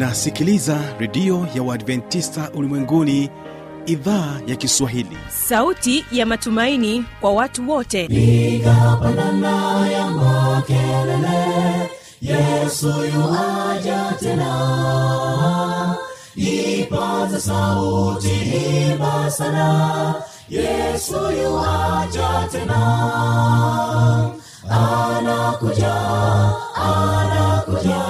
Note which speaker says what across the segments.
Speaker 1: unasikiliza redio ya uadventista ulimwenguni idhaa ya kiswahili.
Speaker 2: Sauti ya matumaini kwa watu wote.
Speaker 3: Piga pandana ya makelele yesu yuaja tena. Ipata sauti himba sana yesu yuaja tena. Anakuja anakuja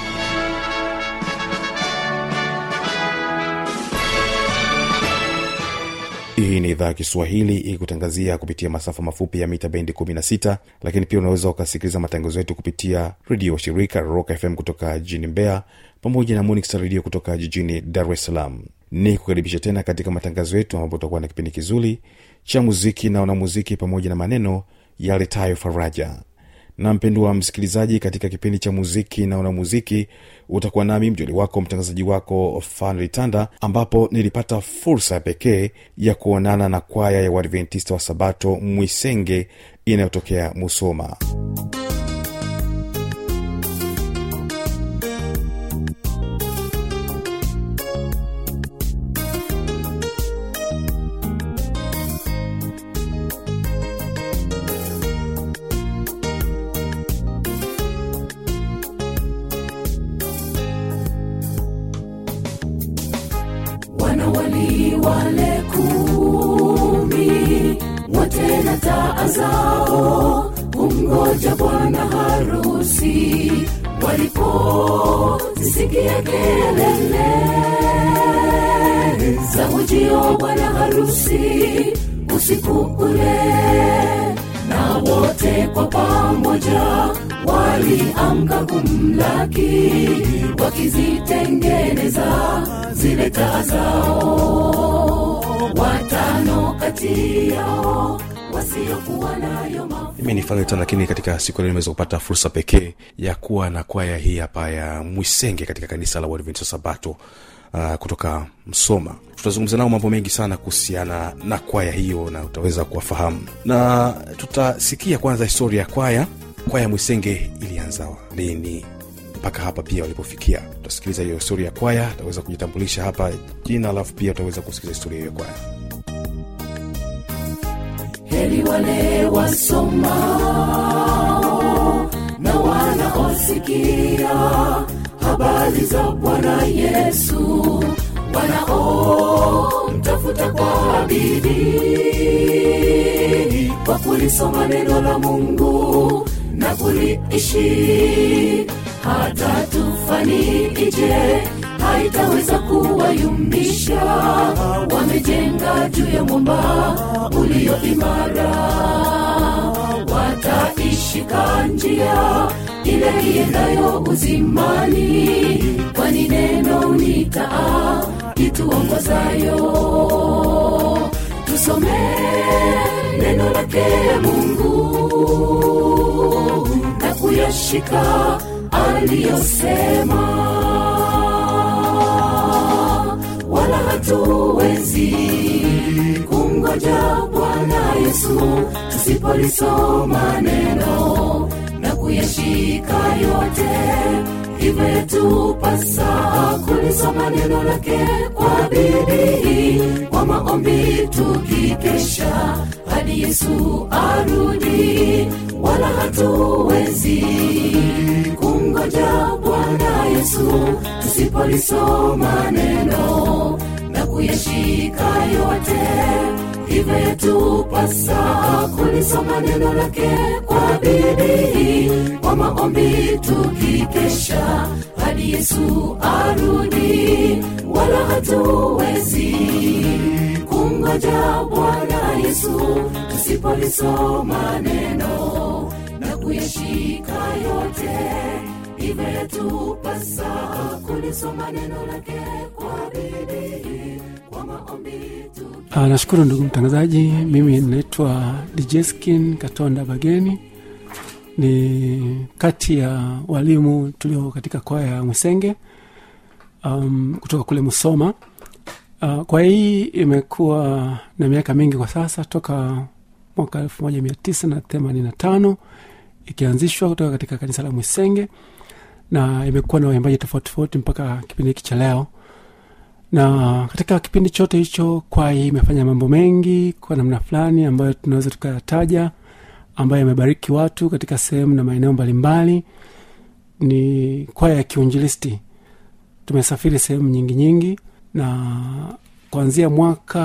Speaker 1: hii ni idhaa ya kiswahili ikutangazia kupitia masafa mafupi ya mita bendi 16 lakini pia unaweza ukasikiliza matangazo yetu kupitia redio shirika rock fm kutoka jijini mbeya pamoja na monix redio kutoka jijini dar es salaam. Ni kukaribisha tena katika matangazo yetu ambapo utakuwa na kipindi kizuri cha muziki na wanamuziki pamoja na maneno yaletayo faraja na mpendwa msikilizaji katika kipindi cha muziki na wanamuziki utakuwa nami mjoli wako mtangazaji wako fanritanda ambapo nilipata fursa pekee ya kuonana na kwaya ya uadventista wa sabato mwisenge inayotokea musoma
Speaker 3: na taa kumgoja bwana harusi walipozisikia kelele za ujio bwana harusi usiku ule na wote kwa pamoja waliamka kumlaki wakizitengeneza zile taa zao watano kati yao
Speaker 1: mimi ni fanritan lakini katika siku leo nimeweza kupata fursa pekee ya kuwa na kwaya hii hapa ya mwisenge katika kanisa la uadventista sabato uh, kutoka msoma. Tutazungumza nao mambo mengi sana kuhusiana na kwaya hiyo na utaweza kuwafahamu. Na tutasikia kwanza historia ya kwaya. Kwaya mwisenge ilianza lini? Mpaka hapa pia walipofikia. Utasikiliza hiyo historia ya kwaya utaweza kujitambulisha hapa. Jina alafu pia utaweza kusikiliza historia hiyo ya kwaya
Speaker 3: heri wale wasomao na wanaosikia habari za bwana yesu. Wanaomtafuta kwa bidii kwa kulisoma neno la mungu na kuliishi. Hata tufani ije haitaweza kuwayumbisha. Wamejenga juu ya mwamba ulio imara. Wataishika njia ile iendayo uzimani. Kwani neno ni taa ituongozayo. Tusome neno lake mungu na kuyashika aliyosema wala hatuwezi kumgoja bwana yesu. Tusipolisoma neno na kuyashika yote hivyo yatupasa kulisoma neno lake kwa bidii. Kwa maombi tukikesha hadi yesu arudi wala hatuwezi kumgoja bwana yesu. Tusipolisoma neno hivyo yatupasa kulisoma neno lake kwa bidii kwa maombi tukikesha hadi yesu arudi wala hatuwezi kumgoja bwana yesu tusipolisoma neno na kuyashika yote. Hivyo yatupasa kulisoma neno lake kwa bidii
Speaker 4: Nashukuru ndugu mtangazaji. Mimi naitwa Dijeskin Katonda Bageni, ni kati ya walimu tulio katika kwaya ya Mwisenge um, kutoka kule Musoma. Uh, kwaya hii imekuwa na miaka mingi kwa sasa, toka mwaka elfu moja mia tisa na themanini na tano ikianzishwa kutoka katika kanisa la Mwisenge na imekuwa na waimbaji tofauti tofauti mpaka kipindi hiki cha leo na katika kipindi chote hicho kwaya imefanya mambo mengi kwa namna fulani ambayo tunaweza tukayataja ambayo yamebariki watu katika sehemu na maeneo mbalimbali. Ni kwaya ya kiunjilisti. Tumesafiri sehemu nyingi nyingi na kuanzia mwaka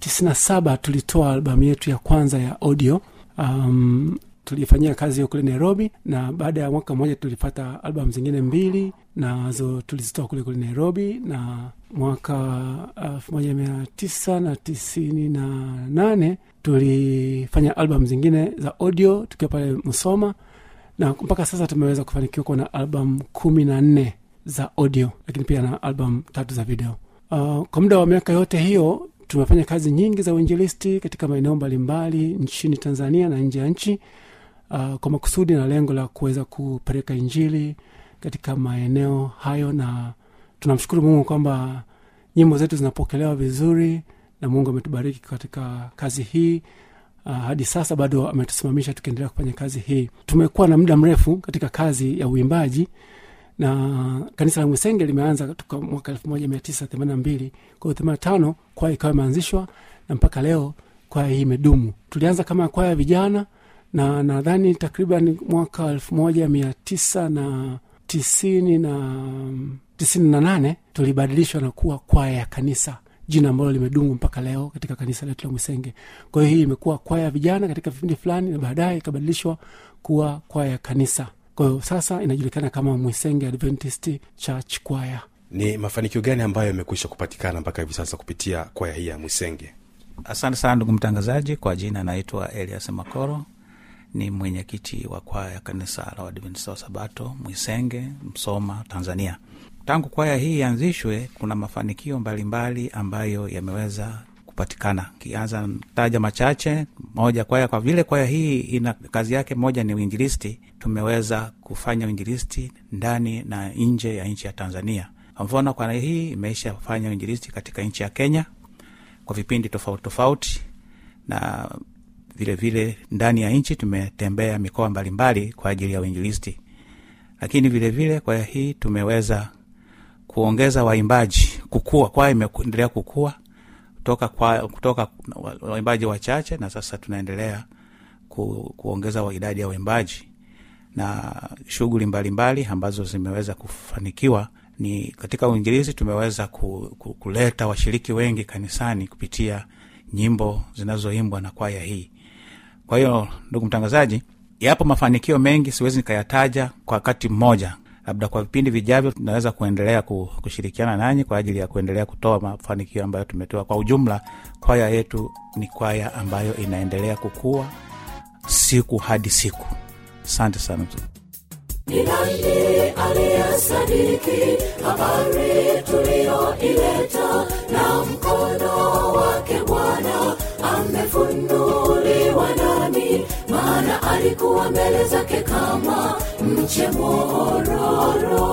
Speaker 4: 97 tulitoa albamu yetu ya kwanza ya audio. Um, tulifanyia kazi hiyo kule nairobi na baada ya mwaka mmoja tulipata albamu zingine mbili nazo tulizitoa kule kule nairobi na mwaka elfu moja mia tisa na tisini na nane tulifanya albamu zingine za audio tukiwa pale msoma na mpaka sasa tumeweza kufanikiwa kuwa na albamu kumi na nne za audio lakini pia na albamu tatu za video. Uh, kwa muda wa miaka yote hiyo tumefanya kazi nyingi za uinjilisti katika maeneo mbalimbali nchini tanzania na nje ya nchi uh, kwa makusudi na lengo la kuweza kupeleka injili katika maeneo hayo na tunamshukuru mungu kwamba nyimbo zetu zinapokelewa vizuri na mungu ametubariki katika kazi hii. Uh, hadi sasa bado ametusimamisha tukiendelea kufanya kazi hii. Tumekuwa na muda mrefu katika kazi ya uimbaji na kanisa la mwisenge limeanza toka mwaka elfu moja mia tisa themani na mbili. Kwao themani tano kwaya ikawa imeanzishwa na mpaka leo kwaya hii imedumu. Tulianza kama kwaya ya vijana na nadhani takriban mwaka elfu moja mia tisa na tisini na tisini na nane tulibadilishwa na kuwa kwaya ya kanisa. Jina ambalo limedumu mpaka leo katika kanisa letu la mwisenge. Kwa hiyo hii imekuwa kwaya ya vijana katika vipindi fulani na baadaye ikabadilishwa kuwa kwaya ya kanisa. Kwa hiyo sasa inajulikana kama mwisenge adventist church kwaya
Speaker 1: ni mafanikio gani ambayo yamekwisha kupatikana mpaka hivi sasa kupitia kwaya hii ya mwisenge?
Speaker 5: Asante sana ndugu mtangazaji. Kwa jina anaitwa elias makoro ni mwenyekiti wa kwaya ya kanisa la wadventista wa sabato mwisenge msoma tanzania tangu kwaya hii ianzishwe kuna mafanikio mbalimbali ambayo yameweza kupatikana. Kianza taja machache moja kwaya kwa vile kwaya hii ina kazi yake moja ni uinjilisti tumeweza kufanya uinjilisti ndani na nje ya nchi ya tanzania. Mfano kwaya hii imeisha fanya uinjilisti katika nchi ya kenya kwa vipindi tofauti tofauti na vile vile ndani ya nchi tumetembea mikoa mbalimbali kwa ajili ya uinjilisti. Lakini vile vile kwaya hii tumeweza kuongeza waimbaji kukua kwaya imeendelea kukua kutoka, kwa, kutoka waimbaji wachache na sasa tunaendelea ku, kuongeza idadi ya waimbaji. Na shughuli mbalimbali ambazo zimeweza kufanikiwa ni katika uinjilizi tumeweza ku, ku, kuleta washiriki wengi kanisani kupitia nyimbo zinazoimbwa na kwaya hii. Kwa hiyo ndugu mtangazaji yapo mafanikio mengi siwezi nikayataja kwa wakati mmoja labda kwa vipindi vijavyo tunaweza kuendelea kushirikiana nanyi kwa ajili ya kuendelea kutoa mafanikio ambayo tumetoa. Kwa ujumla kwaya yetu ni kwaya ambayo inaendelea kukua siku hadi siku. Asante sana
Speaker 3: nani aliyesadiki habari tuliyoileta na mkono wake bwana amefunuliwa maana alikuwa mbele zake kama mche mororo.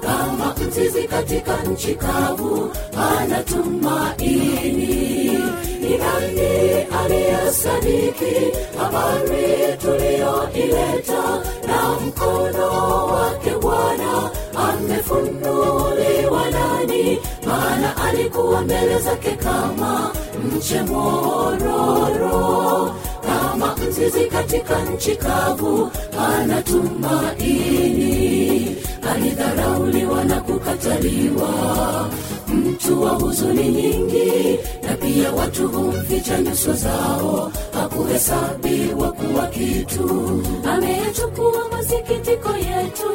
Speaker 3: Kama mzizi katika nchi kavu anatumaini ni nani aliyesadiki habari tuliyoileta? Na mkono wake bwana amefunuliwa nani? Maana alikuwa mbele zake kama mche mororo kama katika nchi kavu anatumaini. Alidharauliwa na kukataliwa. Mtu wa huzuni nyingi na pia watu humficha nyuso zao. Hakuhesabiwa kuwa kitu. Ameyachukua masikitiko yetu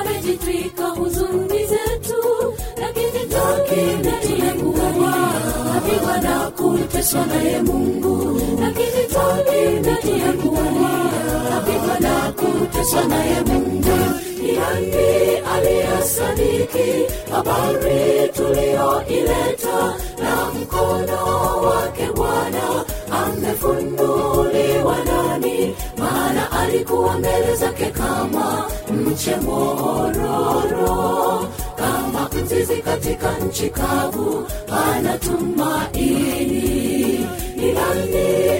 Speaker 3: amejitwika huzuni zetu. Lakini na kuteswa naye mungu lakini takinatiekuwa apigwa na kuteswa naye mungu. Ni nani aliyesadiki habari tuliyoileta na mkono wake bwana amefunuliwa nani? Maana alikuwa mbele zake kama mche mororo mzizi katika nchi kavu ana tumaini. Ni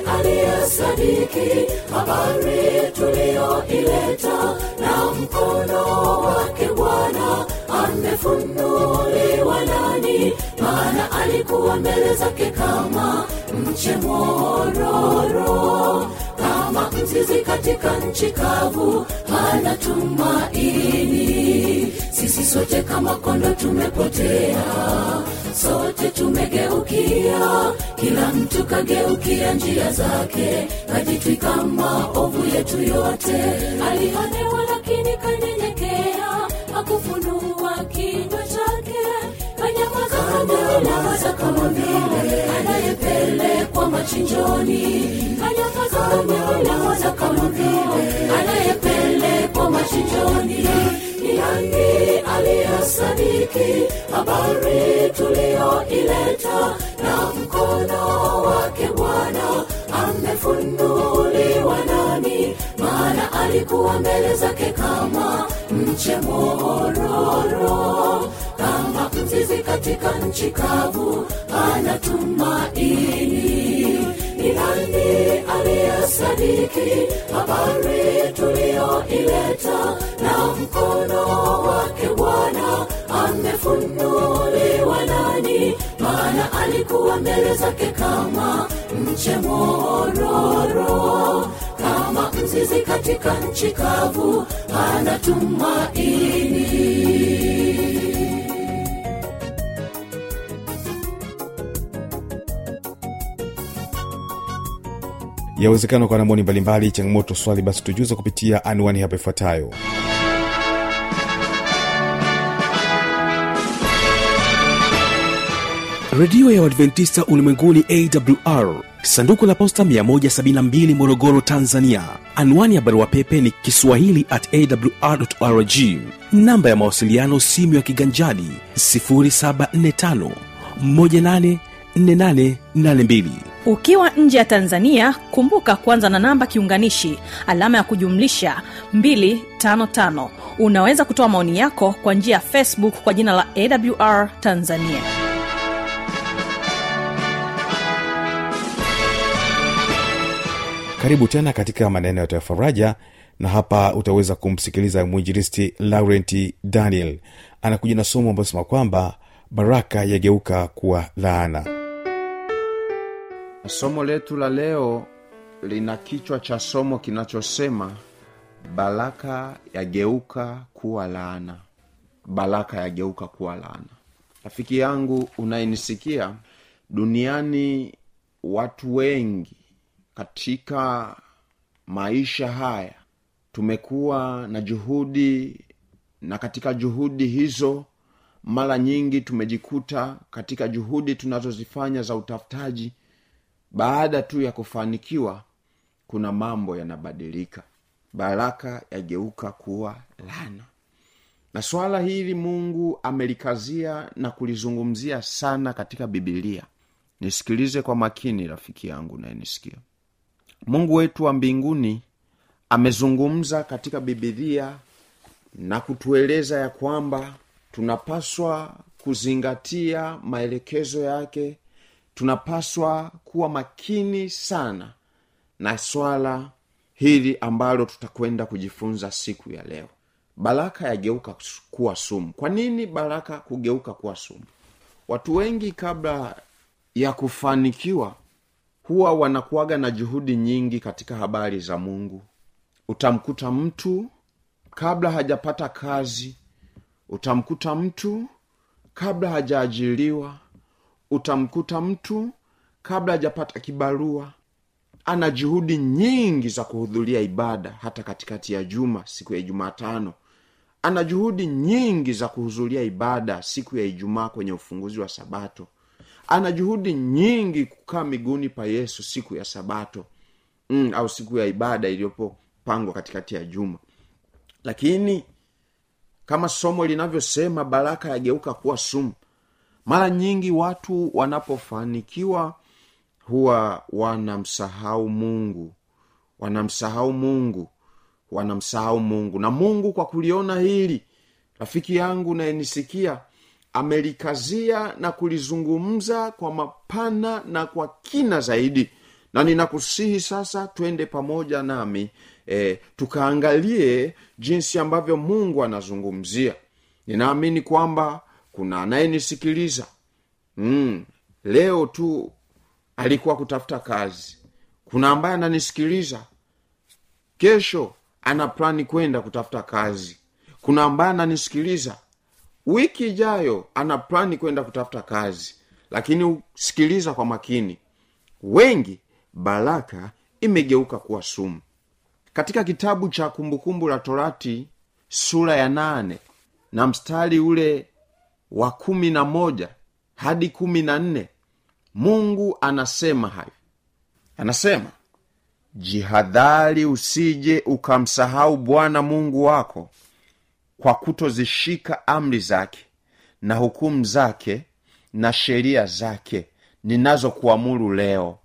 Speaker 3: aliyesadiki habari tuliyoileta? Na mkono wake bwana amefunuliwa nani? Maana alikuwa mbele zake kama mche kama mzizi katika nchi kavu hana tumaini sisi sote kama kondo tumepotea sote tumegeukia kila mtu kageukia njia zake kajitwika maovu yetu yote. Alionewa lakini kanyenyekea akufunua kinywa chake. Kanyamaza kama vile anayepelekwa machinjoni. Kanyamaza kama vile anayepelekwa machinjoni ni aliyasadiki habari tuliyoileta na mkono wake bwana amefunuliwa nani maana alikuwa mbele zake kama mche mororo. Kama mzizi katika nchi kavu ana tumaini. ni nani aliyesadiki habari tuliyoileta na mkono wake bwana amefunuliwa nani? Maana alikuwa mbele zake kama mche mororo kama mzizi katika nchi kavu ana
Speaker 1: yawezekana kwa namoni mbalimbali changamoto swali basi tujuza kupitia anwani hapa ifuatayo.
Speaker 6: Redio ya uadventista ulimwenguni awr sanduku la posta 172 morogoro tanzania. Anwani ya barua pepe ni kiswahili at awrrg namba ya mawasiliano simu ya kiganjadi 745 184882
Speaker 2: ukiwa nje ya tanzania kumbuka kuanza na namba kiunganishi alama ya kujumlisha 255 unaweza kutoa maoni yako kwa njia ya facebook kwa jina la awr tanzania.
Speaker 1: Karibu tena katika maneno ya tafaraja na hapa utaweza kumsikiliza mwinjilisti laurenti daniel. Anakuja na somo ambayo sema kwamba baraka yageuka kuwa laana
Speaker 7: somo letu la leo lina kichwa cha somo kinachosema baraka yageuka kuwa laana. Baraka yageuka kuwa laana. Rafiki yangu unayenisikia duniani watu wengi katika maisha haya tumekuwa na juhudi na katika juhudi hizo mara nyingi tumejikuta katika juhudi tunazozifanya za utafutaji baada tu ya kufanikiwa kuna mambo yanabadilika. Baraka yageuka kuwa lana na swala hili mungu amelikazia na kulizungumzia sana katika bibilia nisikilize kwa makini rafiki yangu nayenisikia mungu wetu wa mbinguni amezungumza katika bibilia na kutueleza ya kwamba tunapaswa kuzingatia maelekezo yake tunapaswa kuwa makini sana na swala hili ambalo tutakwenda kujifunza siku ya leo. Baraka yageuka kuwa sumu. Kwa nini baraka kugeuka kuwa sumu? Watu wengi kabla ya kufanikiwa huwa wanakuwaga na juhudi nyingi katika habari za mungu. Utamkuta mtu kabla hajapata kazi. Utamkuta mtu kabla hajaajiriwa utamkuta mtu kabla hajapata kibarua. Ana juhudi nyingi za kuhudhuria ibada hata katikati ya juma siku ya ijumatano ana juhudi nyingi za kuhudhuria ibada siku ya ijumaa kwenye ufunguzi wa sabato. Ana juhudi nyingi kukaa miguuni pa yesu siku ya sabato. Mm, au siku ya ibada iliyopopangwa katikati ya juma. Lakini kama somo linavyosema baraka yageuka kuwa sumu mara nyingi watu wanapofanikiwa huwa wanamsahau mungu. Wanamsahau mungu. Wanamsahau mungu. Na mungu kwa kuliona hili rafiki yangu nayenisikia amelikazia na kulizungumza kwa mapana na kwa kina zaidi. Na ninakusihi sasa twende pamoja nami e, tukaangalie jinsi ambavyo mungu anazungumzia. Ninaamini kwamba kuna anayenisikiliza. Mm, leo tu alikuwa kutafuta kazi. Kuna ambaye ananisikiliza. Kesho ana plani kwenda kutafuta kazi. Kuna ambaye ananisikiliza. Wiki ijayo ana plani kwenda kutafuta kazi. Lakini sikiliza kwa makini. Wengi baraka imegeuka kuwa sumu. Katika kitabu cha kumbukumbu la torati sura ya nane na mstari ule wa kumi na moja hadi kumi na nne. Mungu anasema hayo. Anasema jihadhari usije ukamsahau bwana mungu wako kwa kutozishika amri zake na hukumu zake na sheria zake ninazokuamuru leo.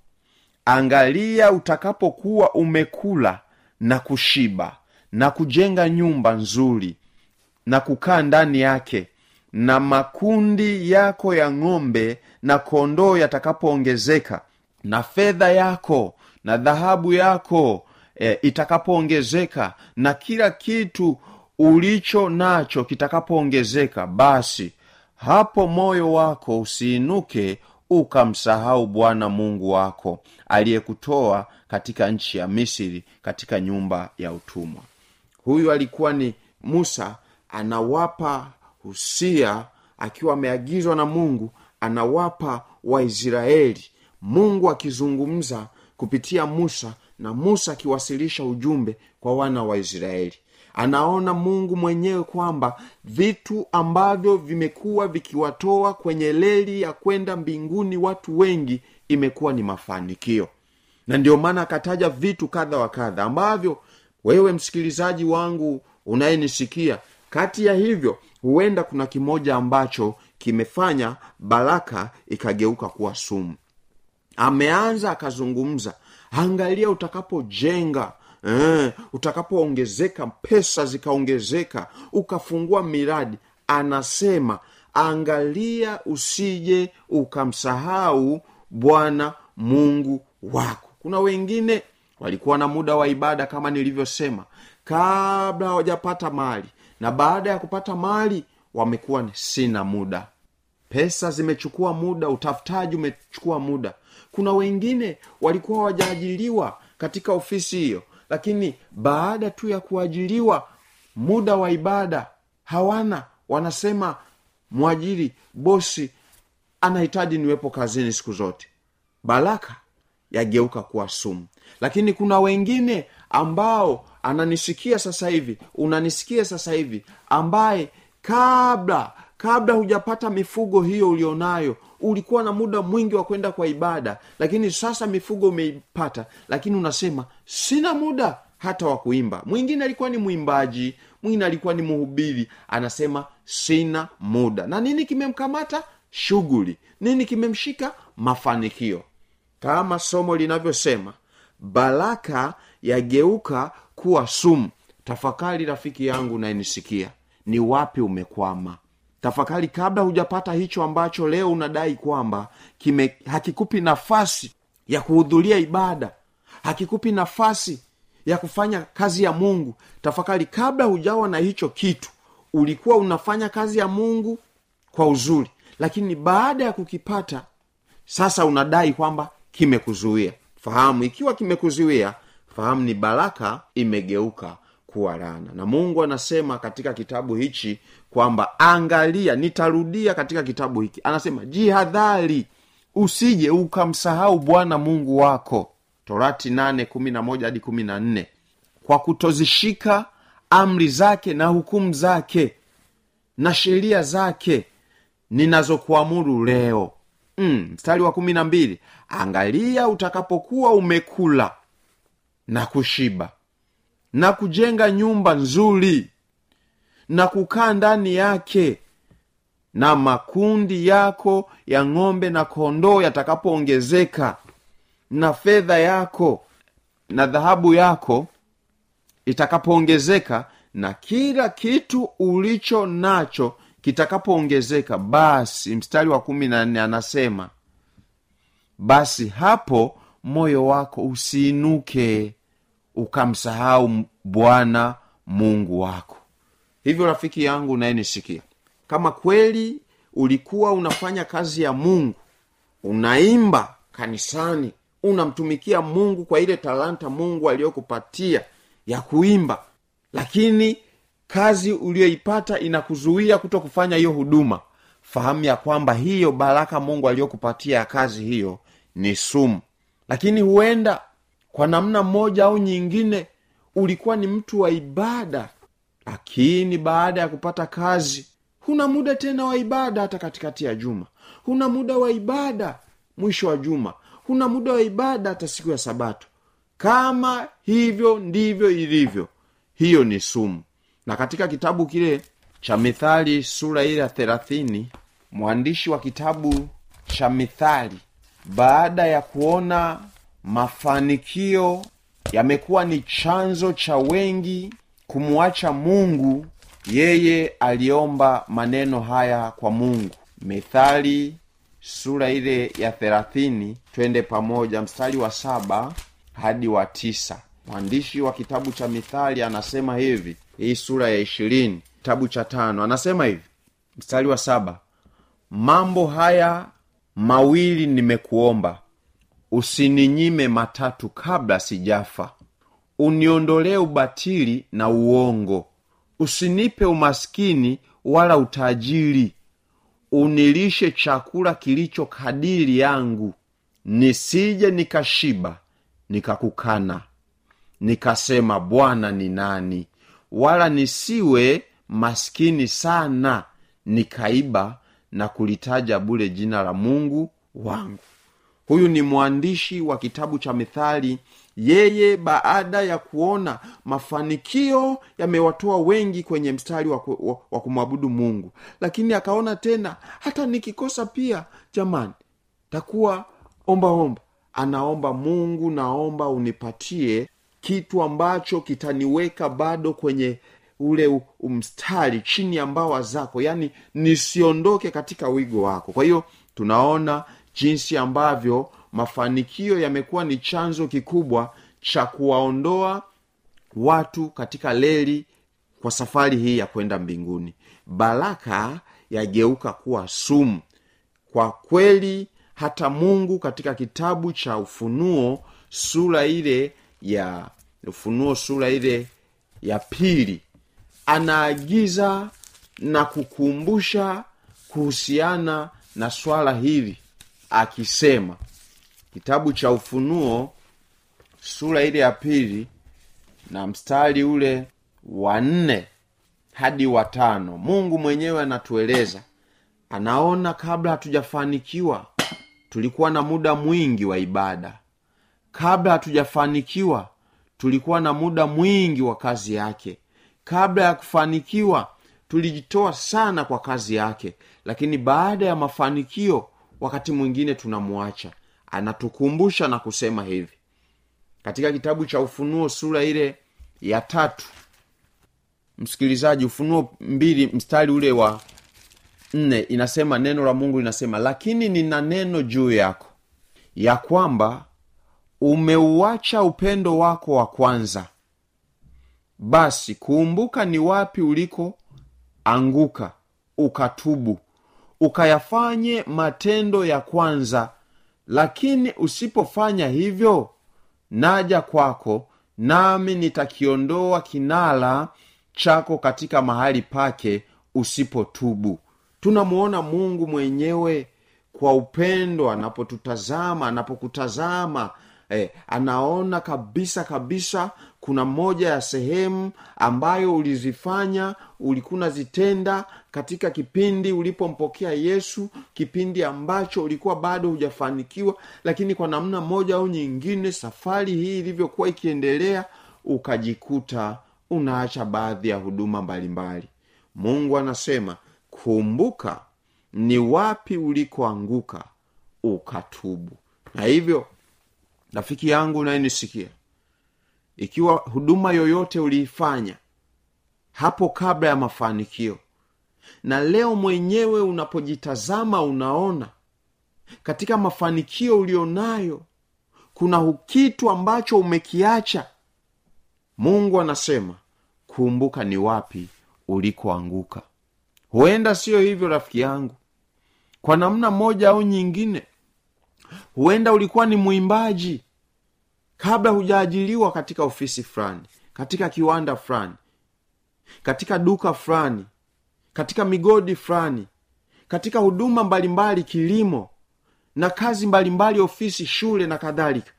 Speaker 7: Angalia utakapokuwa umekula na kushiba na kujenga nyumba nzuri na kukaa ndani yake na makundi yako ya ng'ombe na kondoo yatakapoongezeka na fedha yako na dhahabu yako e, itakapoongezeka na kila kitu ulicho nacho kitakapoongezeka basi hapo moyo wako usiinuke ukamsahau bwana mungu wako aliyekutoa katika nchi ya misri katika nyumba ya utumwa. Huyu alikuwa ni musa anawapa husia akiwa ameagizwa na mungu anawapa waisraeli. Mungu akizungumza kupitia musa na musa akiwasilisha ujumbe kwa wana wa israeli. Anaona mungu mwenyewe kwamba vitu ambavyo vimekuwa vikiwatoa kwenye leli ya kwenda mbinguni watu wengi imekuwa ni mafanikio. Na ndio maana akataja vitu kadha wa kadha ambavyo wewe msikilizaji wangu unayenisikia kati ya hivyo huenda kuna kimoja ambacho kimefanya baraka ikageuka kuwa sumu. Ameanza akazungumza angalia utakapojenga eh, utakapoongezeka pesa zikaongezeka ukafungua miradi. Anasema angalia usije ukamsahau bwana mungu wako. Kuna wengine walikuwa na muda wa ibada kama nilivyosema kabla hawajapata mali na baada ya kupata mali wamekuwa ni sina muda. Pesa zimechukua muda utafutaji umechukua muda. Kuna wengine walikuwa wajaajiliwa katika ofisi hiyo lakini baada tu ya kuajiliwa muda wa ibada hawana. Wanasema mwajiri bosi anahitaji niwepo kazini siku zote. Baraka yageuka kuwa sumu. Lakini kuna wengine ambao ananisikia sasa hivi unanisikia sasa hivi ambaye kabla kabla hujapata mifugo hiyo ulionayo ulikuwa na muda mwingi wa kwenda kwa ibada lakini sasa mifugo umeipata lakini unasema sina muda hata wa kuimba. Mwingine alikuwa ni mwimbaji mwingine alikuwa ni mhubiri anasema sina muda. Na nini kimemkamata? Shughuli. Nini kimemshika? Mafanikio. Kama somo linavyosema baraka yageuka kuwa sumu. Tafakari rafiki yangu nayenisikia ni wapi umekwama? Tafakari kabla hujapata hicho ambacho leo unadai kwamba kime hakikupi nafasi ya kuhudhuria ibada hakikupi nafasi ya kufanya kazi ya mungu. Tafakari kabla hujawa na hicho kitu ulikuwa unafanya kazi ya mungu kwa uzuri lakini baada ya kukipata sasa unadai kwamba kimekuzuia. Fahamu ikiwa kimekuzuia fahamu ni baraka imegeuka kuwa rana na mungu anasema katika kitabu hichi kwamba angalia nitarudia katika kitabu hiki. Anasema jihadhari usije ukamsahau bwana mungu wako. Torati nane moja hadi kumi kwa kutozishika amri zake na hukumu zake na sheria zake ninazokuamuru leo. Mm, wa kumi na mbili. Angalia utakapokuwa umekula na kushiba na kujenga nyumba nzuri na kukaa ndani yake na makundi yako ya ng'ombe na kondoo yatakapoongezeka na fedha yako na dhahabu yako itakapoongezeka na kila kitu ulicho nacho kitakapoongezeka. Basi mstari wa kumi na nne anasema basi hapo moyo wako usiinuke ukamsahau bwana mungu wako. Hivyo rafiki yangu unayenisikia kama kweli ulikuwa unafanya kazi ya mungu unaimba kanisani unamtumikia mungu kwa ile talanta mungu aliyokupatia ya kuimba lakini kazi uliyoipata inakuzuia kuto kufanya hiyo huduma fahamu ya kwamba hiyo baraka mungu aliyokupatia ya kazi hiyo ni sumu. Lakini huenda kwa namna moja au nyingine ulikuwa ni mtu wa ibada. Lakini baada ya kupata kazi huna muda tena wa ibada hata katikati ya juma. Huna muda wa ibada mwisho wa juma. Huna muda wa ibada hata siku ya sabato. Kama hivyo ndivyo ilivyo hiyo ni sumu. Na katika kitabu kile cha mithali sura ile ya thelathini mwandishi wa kitabu cha mithali baada ya kuona mafanikio yamekuwa ni chanzo cha wengi kumwacha mungu yeye aliomba maneno haya kwa mungu. Mithali sura ile ya thelathini twende pamoja mstari wa saba hadi wa tisa. Mwandishi wa kitabu cha mithali anasema hivi hii sura ya ishirini kitabu cha tano anasema hivi mstari wa saba mambo haya mawili nimekuomba usininyime matatu kabla sijafa. Uniondolee ubatili na uongo. Usinipe umaskini wala utajiri. Unilishe chakula kilicho kadiri yangu. Nisije nikashiba nikakukana. Nikasema bwana ni nani? Wala nisiwe maskini sana nikaiba na kulitaja bule jina la mungu wangu huyu ni mwandishi wa kitabu cha mithali. Yeye baada ya kuona mafanikio yamewatoa wengi kwenye mstari wa, wa, wa kumwabudu mungu. Lakini akaona tena hata nikikosa pia jamani takuwa ombaomba anaomba mungu naomba unipatie kitu ambacho kitaniweka bado kwenye ule mstari chini ya mbawa zako. Yaani nisiondoke katika wigo wako. Kwa hiyo tunaona jinsi ambavyo mafanikio yamekuwa ni chanzo kikubwa cha kuwaondoa watu katika leli kwa safari hii ya kwenda mbinguni. Baraka yageuka kuwa sumu. Kwa kweli hata mungu katika kitabu cha ufunuo sura ile ya ufunuo sura ile ya pili anaagiza na kukumbusha kuhusiana na swala hili akisema kitabu cha ufunuo sura ile ya pili na mstari ule wa nne hadi watano mungu mwenyewe anatueleza anaona kabla hatujafanikiwa tulikuwa na muda mwingi wa ibada. Kabla hatujafanikiwa tulikuwa na muda mwingi wa kazi yake. Kabla ya kufanikiwa tulijitoa sana kwa kazi yake. Lakini baada ya mafanikio wakati mwingine tunamwacha. Anatukumbusha na kusema hivi. Katika kitabu cha ufunuo sura ile ya tatu. Msikilizaji ufunuo mbili mstari ule wa nne inasema neno la mungu linasema lakini nina neno juu yako ya kwamba umeuacha upendo wako wa kwanza. Basi kumbuka ni wapi uliko anguka ukatubu ukayafanye matendo ya kwanza lakini usipofanya hivyo naja kwako nami nitakiondoa kinala chako katika mahali pake usipotubu. Tunamuona mungu mwenyewe kwa upendo anapotutazama anapokutazama eh, anaona kabisa kabisa kuna moja ya sehemu ambayo ulizifanya ulikuwa unazitenda katika kipindi ulipompokea yesu kipindi ambacho ulikuwa bado hujafanikiwa lakini kwa namna moja au nyingine safari hii ilivyokuwa ikiendelea ukajikuta unaacha baadhi ya huduma mbalimbali. Mungu anasema kumbuka ni wapi ulikoanguka ukatubu. Na hivyo rafiki yangu unayenisikia ikiwa huduma yoyote uliifanya hapo kabla ya mafanikio na leo mwenyewe unapojitazama unaona katika mafanikio ulionayo kuna kitu ambacho umekiacha mungu anasema kumbuka ni wapi ulikoanguka. Huenda siyo hivyo rafiki yangu. Kwa namna moja au nyingine huenda ulikuwa ni mwimbaji kabla hujaajiliwa katika ofisi fulani katika kiwanda fulani katika duka fulani katika migodi fulani katika huduma mbalimbali kilimo na kazi mbalimbali ofisi shule na kadhalika.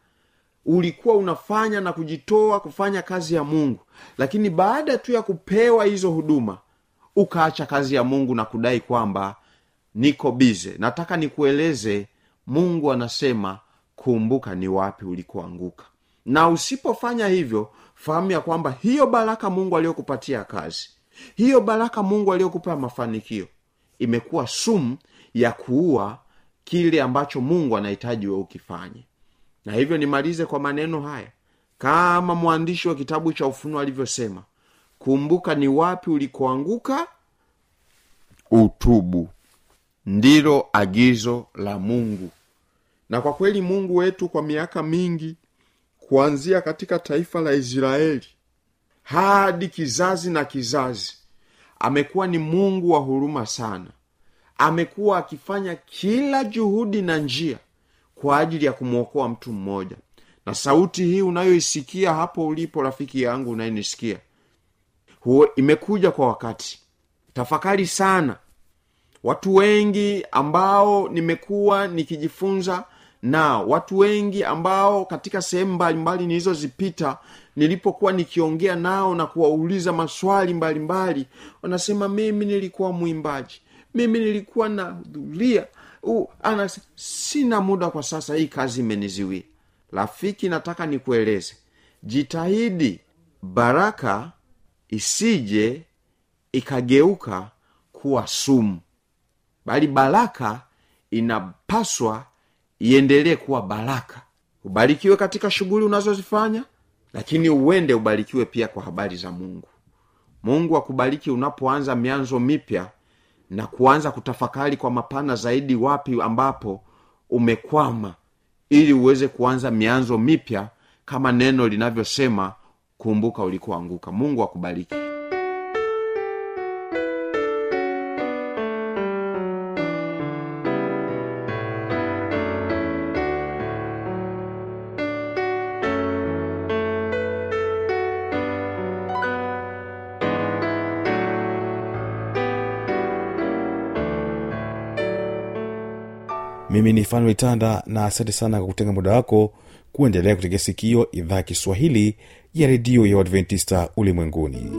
Speaker 7: Ulikuwa unafanya na kujitoa kufanya kazi ya mungu lakini baada tu ya kupewa hizo huduma ukaacha kazi ya mungu na kudai kwamba niko bize nataka nikueleze mungu anasema kumbuka ni wapi ulikoanguka. Na usipofanya hivyo fahamu ya kwamba hiyo baraka mungu aliyokupatia kazi hiyo baraka mungu aliyokupa mafanikio imekuwa sumu ya kuua kile ambacho mungu anahitaji we ukifanye. Na hivyo nimalize kwa maneno haya. Kama mwandishi wa kitabu cha ufunuo alivyosema kumbuka ni wapi ulikoanguka utubu. Ndilo agizo la mungu na kwa kweli mungu wetu kwa miaka mingi kuanzia katika taifa la israeli hadi kizazi na kizazi amekuwa ni mungu wa huruma sana. Amekuwa akifanya kila juhudi na njia kwa ajili ya kumwokoa mtu mmoja. Na sauti hii unayoisikia hapo ulipo rafiki yangu unayenisikia imekuja kwa wakati. Tafakari sana. Watu wengi ambao nimekuwa nikijifunza na watu wengi ambao katika sehemu mbalimbali nilizozipita nilipokuwa nikiongea nao na kuwauliza maswali mbalimbali wanasema mimi nilikuwa mwimbaji. Mimi nilikuwa nahudhuria. Anas sina muda kwa sasa hii kazi imeniziwia rafiki nataka nikueleze. Jitahidi baraka isije ikageuka kuwa sumu. Bali baraka inapaswa iendelee kuwa baraka. Ubarikiwe katika shughuli unazozifanya lakini uende ubarikiwe pia kwa habari za mungu. Mungu akubariki unapoanza mianzo mipya na kuanza kutafakari kwa mapana zaidi wapi ambapo umekwama ili uweze kuanza mianzo mipya kama neno linavyosema kumbuka ulikoanguka. Mungu akubariki
Speaker 1: mimi ni fanuel tanda na asante sana kwa kutenga muda wako kuendelea kutegea sikio idhaa ya kiswahili ya redio ya uadventista ulimwenguni